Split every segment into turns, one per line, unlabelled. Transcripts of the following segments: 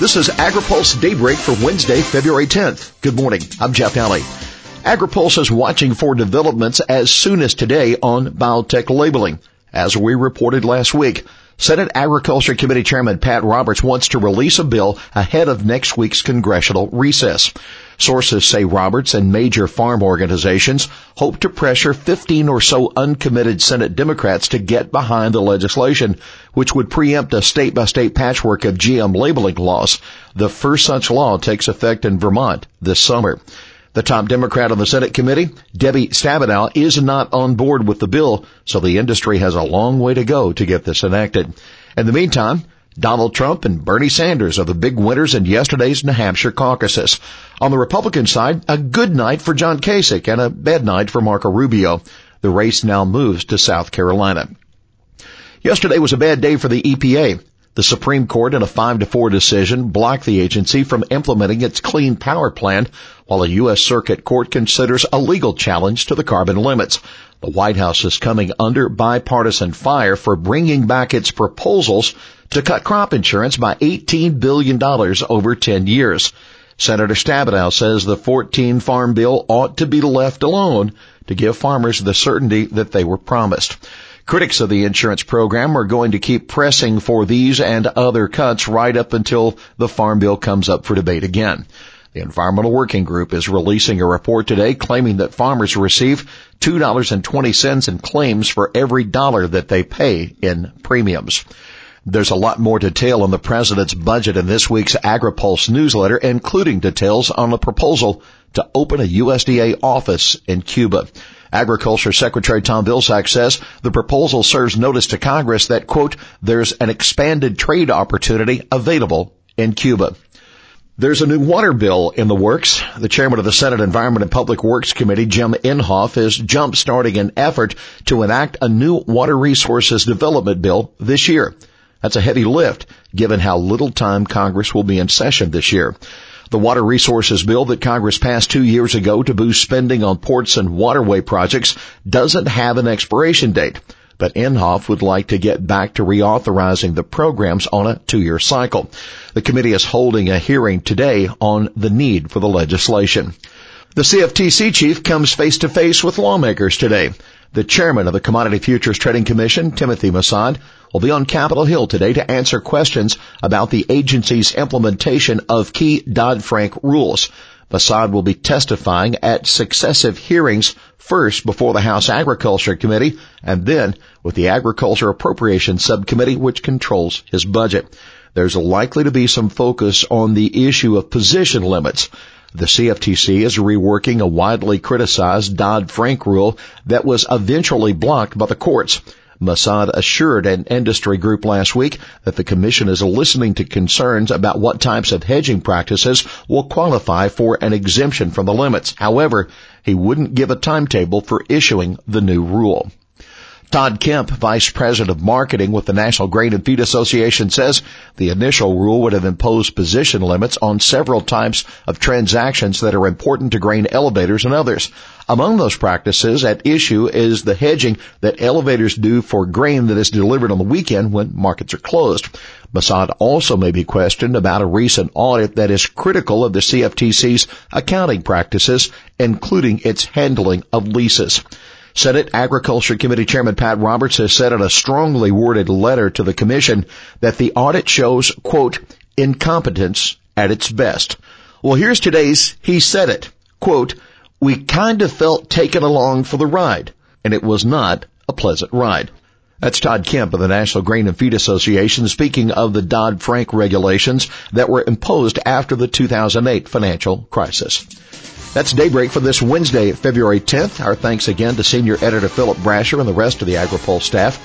This is AgriPulse Daybreak for Wednesday, February 10th. Good morning. I'm Jeff Nalley. AgriPulse is watching for developments as soon as today on biotech labeling. As we reported last week, Senate Agriculture Committee Chairman Pat Roberts wants to release a bill ahead of next week's congressional recess. Sources say Roberts and major farm organizations hope to pressure 15 or so uncommitted Senate Democrats to get behind the legislation, which would preempt a state by state patchwork of GM labeling laws. The first such law takes effect in Vermont this summer. The top Democrat on the Senate committee, Debbie Stabenow, is not on board with the bill, so the industry has a long way to go to get this enacted. In the meantime, Donald Trump and Bernie Sanders are the big winners in yesterday's New Hampshire caucuses. On the Republican side, a good night for John Kasich and a bad night for Marco Rubio. The race now moves to South Carolina. Yesterday was a bad day for the EPA. The Supreme Court in a 5 to 4 decision blocked the agency from implementing its clean power plan while a U.S. Circuit Court considers a legal challenge to the carbon limits. The White House is coming under bipartisan fire for bringing back its proposals to cut crop insurance by $18 billion over 10 years. Senator Stabenow says the 14 farm bill ought to be left alone to give farmers the certainty that they were promised. Critics of the insurance program are going to keep pressing for these and other cuts right up until the farm bill comes up for debate again. The Environmental Working Group is releasing a report today claiming that farmers receive $2.20 in claims for every dollar that they pay in premiums. There's a lot more detail on the President's budget in this week's AgriPulse newsletter, including details on the proposal to open a USDA office in Cuba. Agriculture Secretary Tom Vilsack says the proposal serves notice to Congress that, quote, there's an expanded trade opportunity available in Cuba. There's a new water bill in the works. The chairman of the Senate Environment and Public Works Committee, Jim Inhofe, is jump-starting an effort to enact a new water resources development bill this year. That's a heavy lift, given how little time Congress will be in session this year. The Water Resources Bill that Congress passed two years ago to boost spending on ports and waterway projects doesn't have an expiration date. But Inhofe would like to get back to reauthorizing the programs on a two-year cycle. The committee is holding a hearing today on the need for the legislation. The CFTC chief comes face to face with lawmakers today. The chairman of the Commodity Futures Trading Commission, Timothy Massad, will be on Capitol Hill today to answer questions about the agency's implementation of key Dodd-Frank rules. Massad will be testifying at successive hearings, first before the House Agriculture Committee and then with the Agriculture Appropriations Subcommittee, which controls his budget. There's likely to be some focus on the issue of position limits. The CFTC is reworking a widely criticized Dodd-Frank rule that was eventually blocked by the courts. Massad assured an industry group last week that the commission is listening to concerns about what types of hedging practices will qualify for an exemption from the limits. However, he wouldn't give a timetable for issuing the new rule. Todd Kemp, Vice President of Marketing with the National Grain and Feed Association says the initial rule would have imposed position limits on several types of transactions that are important to grain elevators and others. Among those practices at issue is the hedging that elevators do for grain that is delivered on the weekend when markets are closed. Massad also may be questioned about a recent audit that is critical of the CFTC's accounting practices, including its handling of leases. Senate Agriculture Committee Chairman Pat Roberts has said in a strongly worded letter to the commission that the audit shows, quote, incompetence at its best. Well, here's today's He Said It. Quote, we kind of felt taken along for the ride, and it was not a pleasant ride. That's Todd Kemp of the National Grain and Feed Association speaking of the Dodd-Frank regulations that were imposed after the 2008 financial crisis. That's Daybreak for this Wednesday, February 10th. Our thanks again to Senior Editor Philip Brasher and the rest of the AgriPulse staff.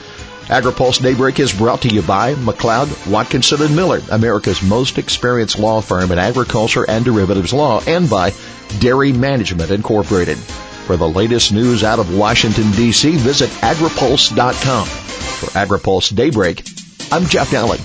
AgriPulse Daybreak is brought to you by McLeod, Watkinson and Miller, America's most experienced law firm in agriculture and derivatives law, and by Dairy Management Incorporated. For the latest news out of Washington, D.C., visit agripulse.com. For AgriPulse Daybreak, I'm Jeff Dowling.